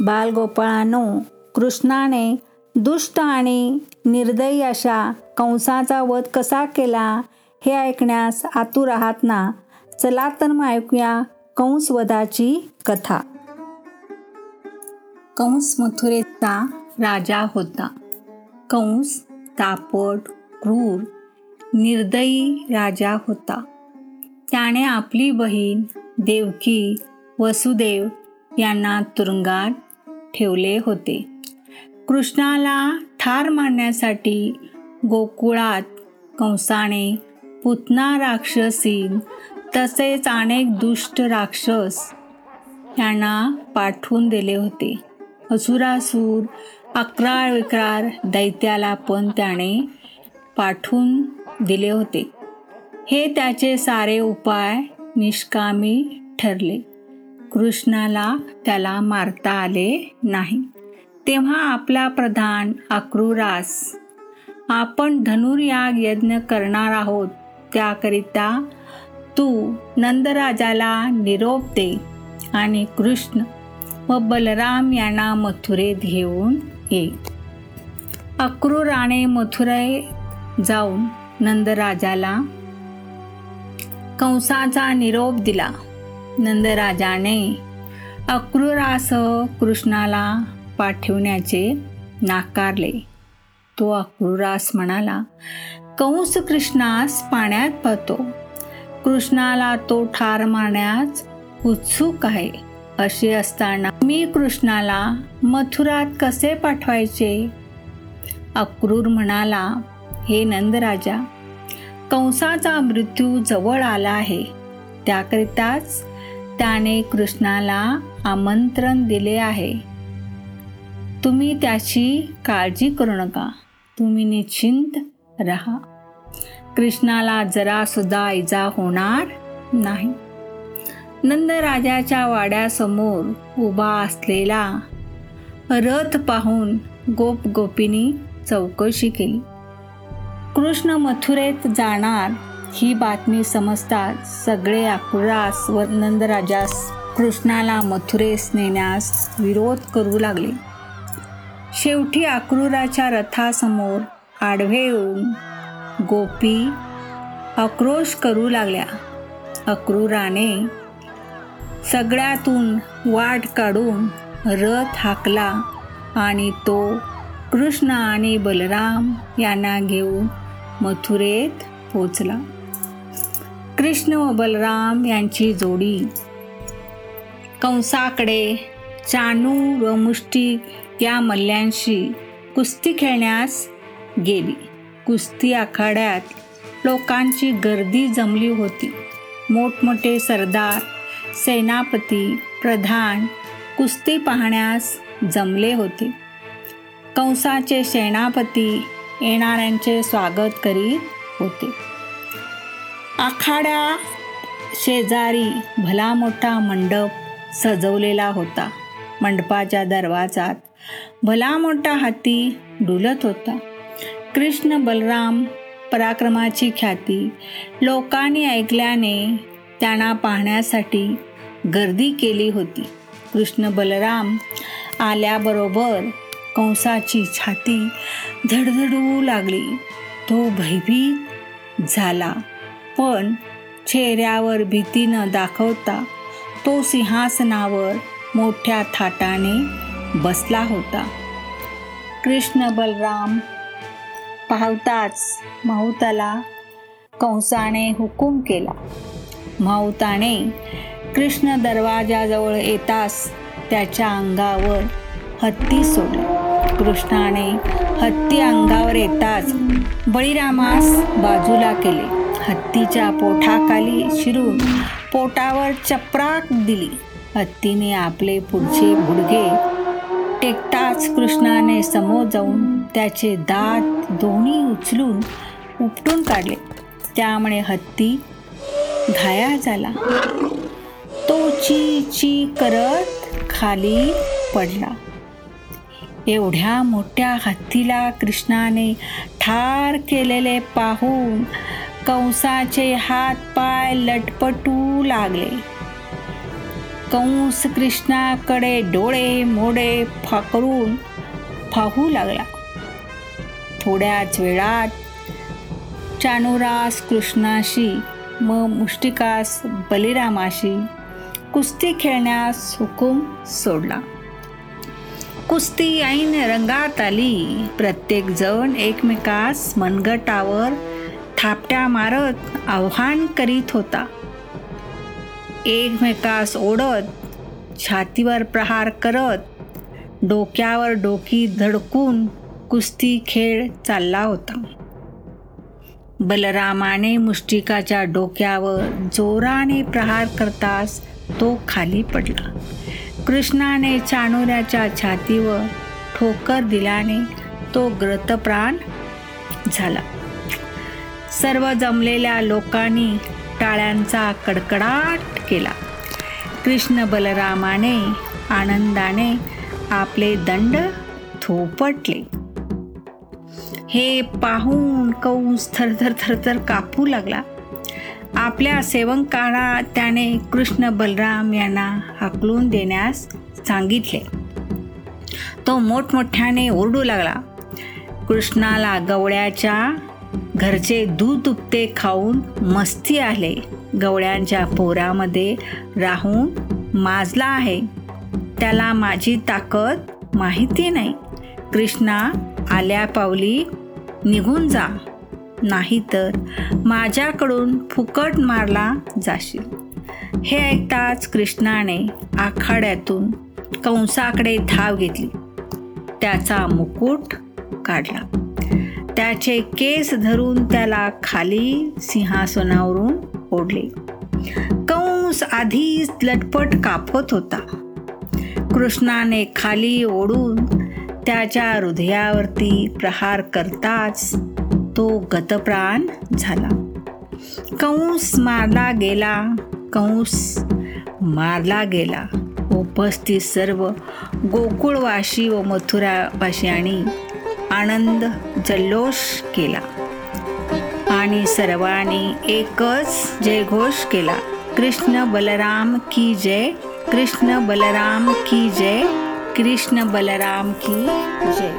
बालगोपाळानो कृष्णाने दुष्ट आणि निर्दयी अशा कंसाचा वध कसा केला हे ऐकण्यास आतुर आहात ना? चला तर मग ऐकूया कंसवधाची कथा. कंस मथुरेचा राजा होता. कंस तापट क्रूर निर्दयी राजा होता. त्याने आपली बहीण देवकी वसुदेव यांना तुरुंगात ठेवले होते. कृष्णाला ठार मारण्यासाठी गोकुळात कंसाने पुतना राक्षसी तसेच अनेक दुष्ट राक्षस यांना पाठवून दिले होते. असुरासूर अक्राळ विक्रार दैत्याला पण त्याने पाठवून दिले होते. हे त्याचे सारे उपाय निष्कामी ठरले. कृष्णाला त्याला मारता आले नाही. तेव्हा आपला प्रधान अक्रूरास आपण धनुर्याग यज्ञ करणार आहोत. त्याकरिता तू नंदराजाला निरोप दे आणि कृष्ण व बलराम यांना मथुरेत घेऊन ये. अक्रूराने मथुरे जाऊन नंदराजाला कंसाचा निरोप दिला. नंदराजाने अक्रूरासह कृष्णाला पाठवण्याचे नाकारले. तो अक्रूरास म्हणाला कंस कृष्णास पाण्यात पाहतो. कृष्णाला तो ठार मारण्यास उत्सुक आहे. असे असताना मी कृष्णाला मथुरात कसे पाठवायचे? अक्रूर म्हणाला हे नंदराजा कंसाचा मृत्यू जवळ आला आहे. त्याकरिताच त्याने कृष्णाला आमंत्रण दिले आहे. तुम्ही त्याची काळजी करू नका. तुम्ही निश्चिंत राहा. कृष्णाला जरा सुद्धा इजा होणार नाही. नंदराजाच्या वाड्यासमोर उभा असलेला रथ पाहून गोप गोपीनी चौकशी केली. कृष्ण मथुरेत जाणार ही बातमी समजतात सगळे आक्रोरास व नंदराजास कृष्णाला मथुरेस नेण्यास विरोध करू लागले. शेवटी अक्रूराच्या रथासमोर आडवे येऊन गोपी आक्रोश करू लागल्या. अक्रूराने सगळ्यातून वाट काढून रथ हाकला आणि तो कृष्ण आणि बलराम यांना घेऊन मथुरेत पोचला कृष्ण व बलराम यांची जोडी. कंसाकडे चानू व मुष्टी या मल्ल्यांशी कुस्ती खेळण्यास गेली. कुस्ती आखाड्यात लोकांची गर्दी जमली होती. मोठमोठे सरदार सेनापती प्रधान कुस्ती पाहण्यास जमले होते. कंसाचे सेनापती येणाऱ्यांचे स्वागत करीत होते. आखाड्या शेजारी भला मोठा मंडप सजवलेला होता. मंडपाच्या दरवाजात भला मोठा हाती डुलत होता. कृष्ण बलराम पराक्रमाची ख्याती लोकांनी ऐकल्याने त्यांना पाहण्यासाठी गर्दी केली होती. कृष्ण बलराम आल्याबरोबर कंसाची छाती धडधडू लागली. तो भयभीत झाला. पण चेहऱ्यावर भीती न दाखवता तो सिंहासनावर मोठ्या थाटाने बसला होता. कृष्ण बलराम पाहताच माहुताला कंसाने हुकूम केला. माहुताने कृष्ण दरवाजाजवळ येताच त्याच्या अंगावर हत्ती सोडली. कृष्णाने हत्ती अंगावर येताच बळीरामास बाजूला केले. हत्तीच्या पोठाखाली शिरून पोटावर चपराक दिली. हत्तीने आपले पुढचे गुडघे टेकताच कृष्णाने समोर जाऊन त्याचे दात दोन्ही उचलून उपटून काढले. त्यामुळे हत्ती घाया झाला. तो ची ची करत खाली पडला. एवढ्या मोठ्या हत्तीला कृष्णाने ठार केलेले पाहून कंसाचे हात पाय लटपटू लागले. कंस कृष्णाकडे डोळे मोडे फाकरून पाहू लागला. थोड्याच वेळात चानुरास कृष्णाशी म मुष्टिकास बलिरामाशी कुस्ती खेळण्यास हुकूम सोडला. कुस्ती ऐन रंगात आली. प्रत्येक जण एकमेकास मनगटावर थापट्या मारत आव्हान करीत होता. एकमेकास ओढत छातीवर प्रहार करत डोक्यावर डोकी धडकून कुस्ती खेळ चालला होता. बलरामाने मुष्टिकाच्या डोक्यावर जोराने प्रहार करताच तो खाली पडला. कृष्णाने चाणुऱ्याच्या छातीवर ठोकर दिल्याने तो ग्रतप्राण झाला. सर्व जमलेल्या लोकांनी टाळ्यांचा कडकडाट केला. कृष्ण बलरामाने आनंदाने आपले दंड थोपटले. हे पाहून कंस थरथर थरथर कापू लागला. आपल्या सेवकांना त्याने कृष्ण बलराम यांना हाकलून देण्यास सांगितले. तो मोठमोठ्याने ओरडू लागला. कृष्णाला गवळ्याच्या घरचे दूध उपते खाऊन मस्ती आले गवळ्यांच्या पोरामध्ये राहून माजला आहे. त्याला माझी ताकद माहिती नाही. कृष्णा आल्या पावली निघून जा. नाहीतर माझ्याकडून फुकट मारला जाशील. हे ऐकताच कृष्णाने आखाड्यातून कंसाकडे धाव घेतली. त्याचा मुकुट काढला. त्याचे केस धरून त्याला खाली सिंहासनावरून ओढले. कंस आधीच लटपट कापत होता. कृष्णाने खाली ओढून त्याच्या हृदयावरती प्रहार करताच तो गतप्राण झाला. कंस मारला गेला. कंस मारला गेला. उपस्थित सर्व गोकुळवाशी व मथुरावासियांनी आनंद जल्लोष केला. आणि सर्वांनी एकच जयघोष केला. कृष्ण बलराम की जय कृष्ण बलराम की जय कृष्ण बलराम की जय.